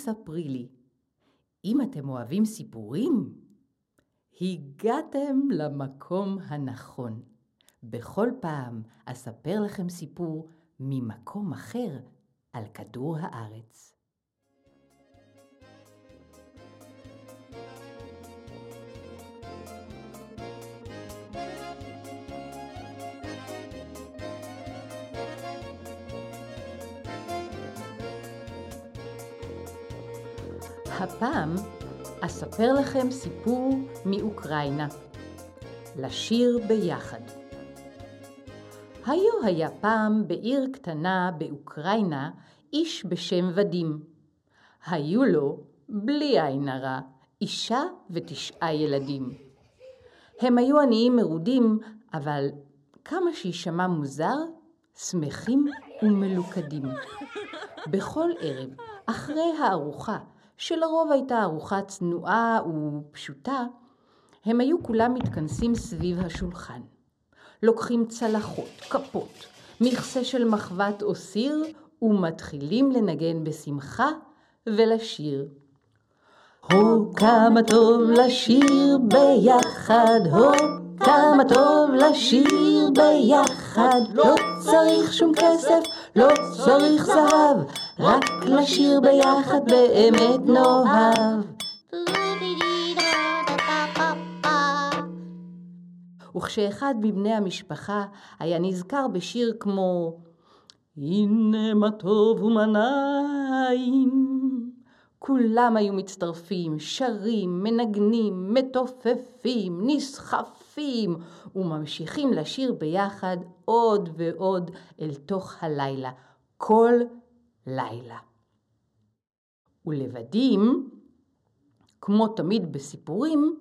ספרי לי. אם אתם אוהבים סיפורים, הגעתם למקום הנכון. בכל פעם אספר לכם סיפור ממקום אחר על כדור הארץ. הפעם אספר לכם סיפור מאוקראינה. לשיר ביחד. היו היה פעם בעיר קטנה באוקראינה איש בשם ודים. היו לו, בלי עין הרע, אישה ותשעה ילדים. הם היו עניים מרודים, אבל כמה שיישמע מוזר, שמחים ומלוכדים. בכל ערב, אחרי הארוחה, שלרוב הייתה ארוחה צנועה ופשוטה, הם היו כולם מתכנסים סביב השולחן. לוקחים צלחות, כפות, מכסה של מחבת או סיר, ומתחילים לנגן בשמחה ולשיר. הו, כמה טוב לשיר ביחד, הו, כמה טוב לשיר ביחד. לא צריך שום כסף, לא צריך זהב, רק לשיר ביחד באמת נאהב. וכשאחד מבני המשפחה היה נזכר בשיר כמו הנה מה טוב ומה נעים, כולם היו מצטרפים, שרים, מנגנים, מתופפים, נסחפים, וממשיכים לשיר ביחד עוד ועוד אל תוך הלילה, כל לילה. ולבדים, כמו תמיד בסיפורים,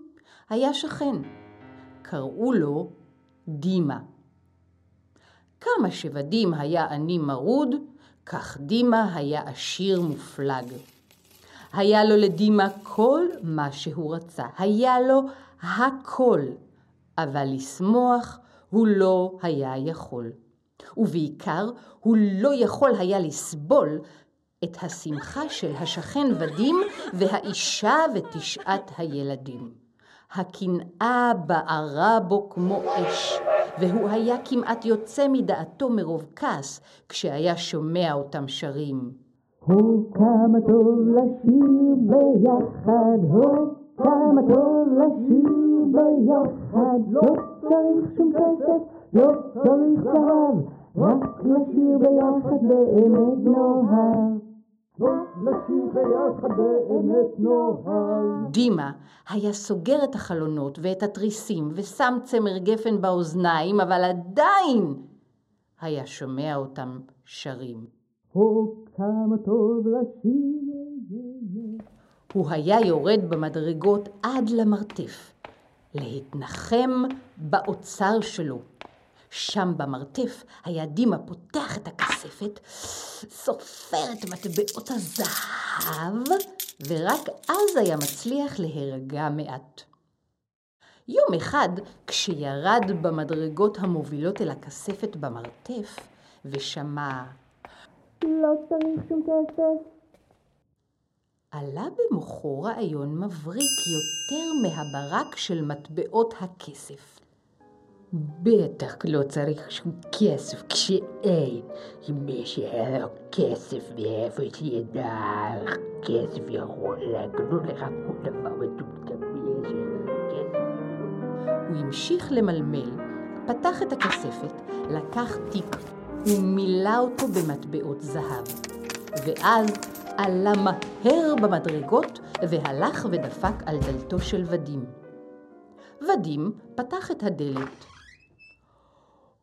היה שכן. קראו לו דימה. כמה שוודים היה עני מרוד, כך דימה היה עשיר מופלג. היה לו לדימה כל מה שהוא רצה, היה לו הכל, אבל לשמוח הוא לא היה יכול. ובעיקר הוא לא יכול היה לסבול את השמחה של השכן ודים והאישה ותשעת הילדים. הקנאה בערה בו כמו אש, והוא היה כמעט יוצא מדעתו מרוב כעס כשהיה שומע אותם שרים. הו כמה טוב לשיר ביחד, הו כמה טוב לשיר ביחד, לא צריך שום כסף, לא צריך זהב, רק לשיר ביחד באמת נאהב. דימה היה סוגר את החלונות ואת התריסים ושם צמר גפן באוזניים, אבל עדיין היה שומע אותם שרים. הוא היה יורד במדרגות עד למרתף, להתנחם באוצר שלו. שם במרתף היה דימה פותח את הכספת, סופר את מטבעות הזהב, ורק אז היה מצליח להירגע מעט. יום אחד, כשירד במדרגות המובילות אל הכספת במרתף, ושמע לא צריך שום כסף. עלה במוחו רעיון מבריק יותר מהברק של מטבעות הכסף. בטח לא צריך שום כסף כשאין. מי שהיה לו כסף מאיפה שידע כסף יכול להגנות לך כל דבר מטומטם הוא המשיך למלמל, פתח את הכספת, לקח תיק ומילא אותו במטבעות זהב. ואז עלה מהר במדרגות והלך ודפק על דלתו של ודים. ודים פתח את הדלת.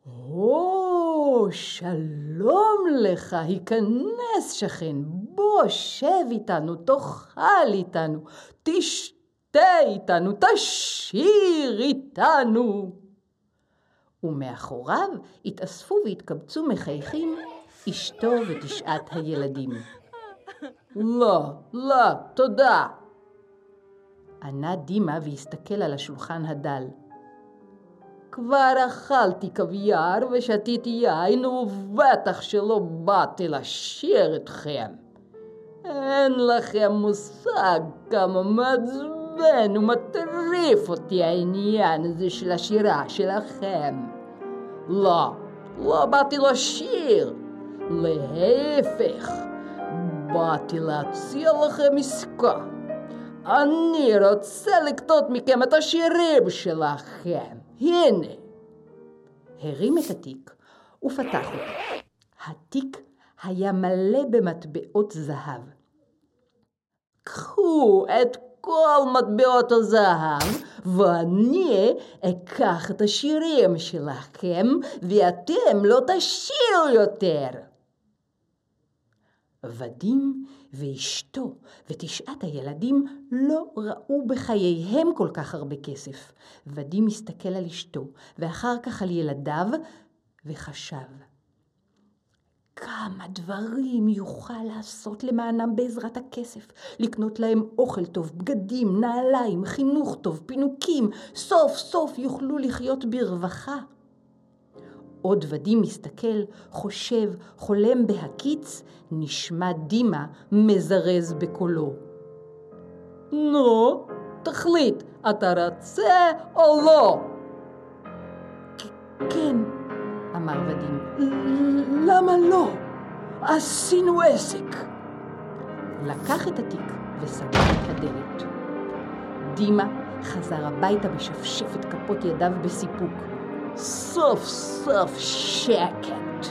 או, שלום לך, היכנס שכן, בוא, שב איתנו, תאכל איתנו, תשתה איתנו, תשיר איתנו. ומאחוריו התאספו והתקבצו מחייכים אשתו ותשעת הילדים. לא, לא, תודה. ענה דימה והסתכל על השולחן הדל. כבר אכלתי קוויאר ושתיתי יין, ובטח שלא באתי לשיר אתכם. אין לכם מושג כמה מעצבן ומטריף אותי העניין הזה של השירה שלכם. לא, לא באתי לשיר, להפך, באתי להציע לכם עסקה. אני רוצה לקטות מכם את השירים שלכם. הנה. הרים את התיק ופתח אותו. התיק היה מלא במטבעות זהב. קחו את כל מטבעות הזהב, ואני אקח את השירים שלכם, ואתם לא תשירו יותר. ודים ואשתו ותשעת הילדים לא ראו בחייהם כל כך הרבה כסף. ודים מסתכל על אשתו, ואחר כך על ילדיו, וחשב. כמה דברים יוכל לעשות למענם בעזרת הכסף. לקנות להם אוכל טוב, בגדים, נעליים, חינוך טוב, פינוקים. סוף סוף יוכלו לחיות ברווחה. עוד ודים מסתכל, חושב, חולם בהקיץ, נשמע דימה מזרז בקולו. נו, תחליט, אתה רוצה או לא? כן, אמר ודים. למה לא? עשינו עסק. לקח את התיק וסגר את הדלת. דימה חזר הביתה ושפשף את כפות ידיו בסיפוק. סוף סוף שקט.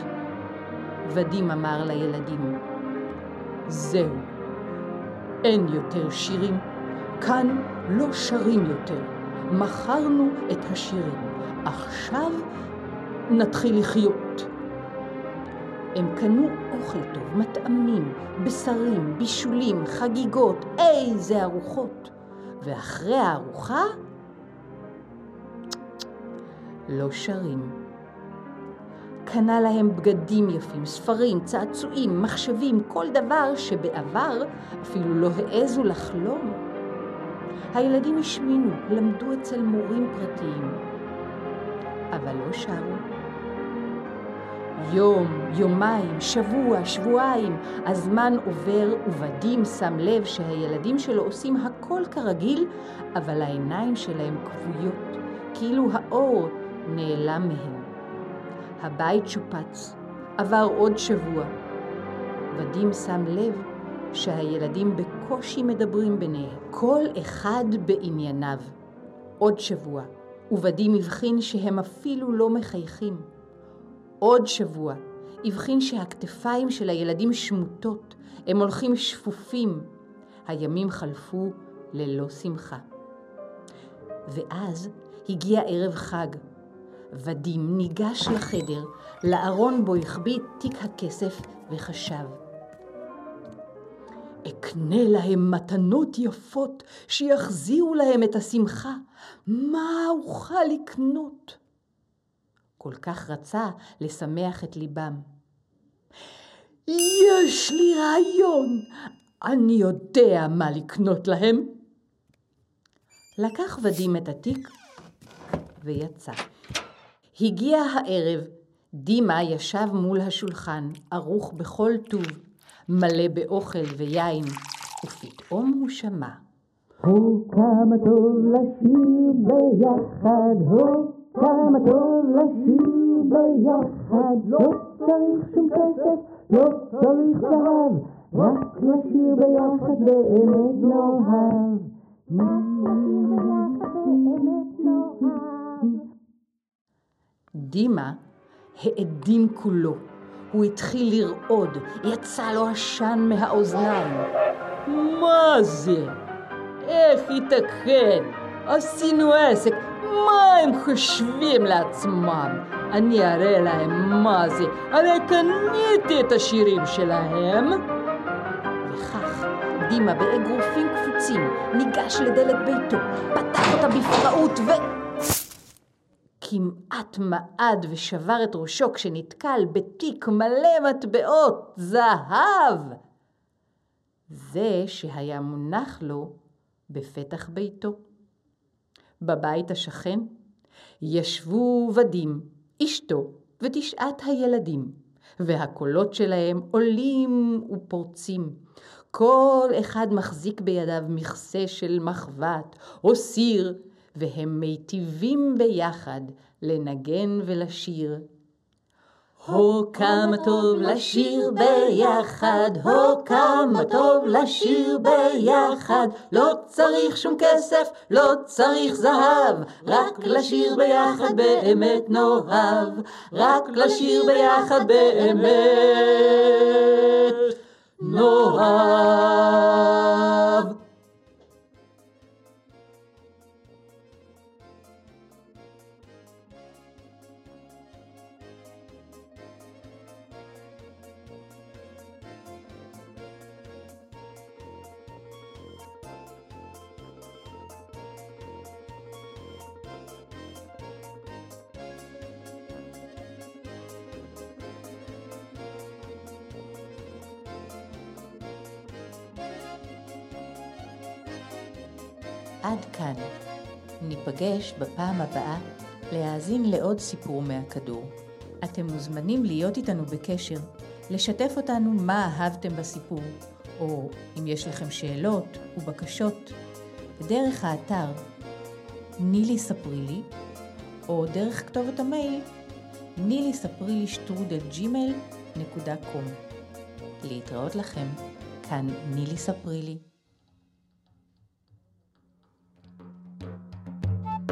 ודים אמר לילדים, זהו, אין יותר שירים, כאן לא שרים יותר. מכרנו את השירים, עכשיו נתחיל לחיות. הם קנו אוכל טוב, מטעמים, בשרים, בישולים, חגיגות, איזה ארוחות. ואחרי הארוחה לא שרים. קנה להם בגדים יפים, ספרים, צעצועים, מחשבים, כל דבר שבעבר אפילו לא העזו לחלום. הילדים השמינו, למדו אצל מורים פרטיים, אבל לא שרו. יום, יומיים, שבוע, שבועיים, הזמן עובר ובדים שם לב שהילדים שלו עושים הכל כרגיל, אבל העיניים שלהם כבויות, כאילו האור נעלם מהם. הבית שופץ, עבר עוד שבוע. ודים שם לב שהילדים בקושי מדברים ביניהם, כל אחד בענייניו. עוד שבוע, ובדים הבחין שהם אפילו לא מחייכים. עוד שבוע, הבחין שהכתפיים של הילדים שמוטות, הם הולכים שפופים. הימים חלפו ללא שמחה. ואז הגיע ערב חג, ודים ניגש לחדר, לארון בו החביא תיק הכסף וחשב. אקנה להם מתנות יפות שיחזירו להם את השמחה. מה אוכל לקנות? כל כך רצה לשמח את ליבם. יש לי רעיון, אני יודע מה לקנות להם. לקח ודים את התיק ויצא. הגיע הערב, דימה ישב מול השולחן, ערוך בכל טוב, מלא באוכל ויין, ופתאום הוא שמע. הו, כמה טוב לשיר ביחד, הו, כמה טוב לשיר ביחד, לא צריך שום כסף, לא צריך זהב, רק לשיר ביחד באמת נאהב. דימה האדים כולו. הוא התחיל לרעוד, יצא לו עשן מהאוזניים. מה זה? איך ייתכן? עשינו עסק, מה הם חושבים לעצמם? אני אראה להם מה זה, הרי קניתי את השירים שלהם. וכך דימה באגרופים קפוצים ניגש לדלת ביתו, פתח אותה בפראות ו... כמעט מעד ושבר את ראשו כשנתקל בתיק מלא מטבעות זהב. זה שהיה מונח לו בפתח ביתו. בבית השכן ישבו ודים, אשתו ותשעת הילדים, והקולות שלהם עולים ופורצים. כל אחד מחזיק בידיו מכסה של מחבת או סיר, והם מיטיבים ביחד לנגן ולשיר. הו כמה טוב לשיר ביחד, הו כמה טוב לשיר ביחד, לא צריך שום כסף, לא צריך זהב, רק לשיר ביחד באמת נאהב, רק לשיר ביחד באמת נאהב. עד כאן. ניפגש בפעם הבאה להאזין לעוד סיפור מהכדור. אתם מוזמנים להיות איתנו בקשר, לשתף אותנו מה אהבתם בסיפור, או אם יש לכם שאלות ובקשות, דרך האתר נילי ספרי לי, או דרך כתובת המייל נילי ספרי לי שטרודל ג'ימל נקודה קום. להתראות לכם, כאן נילי ספרי לי.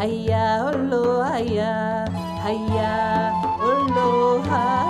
היה או לא היה, היה או לא היה.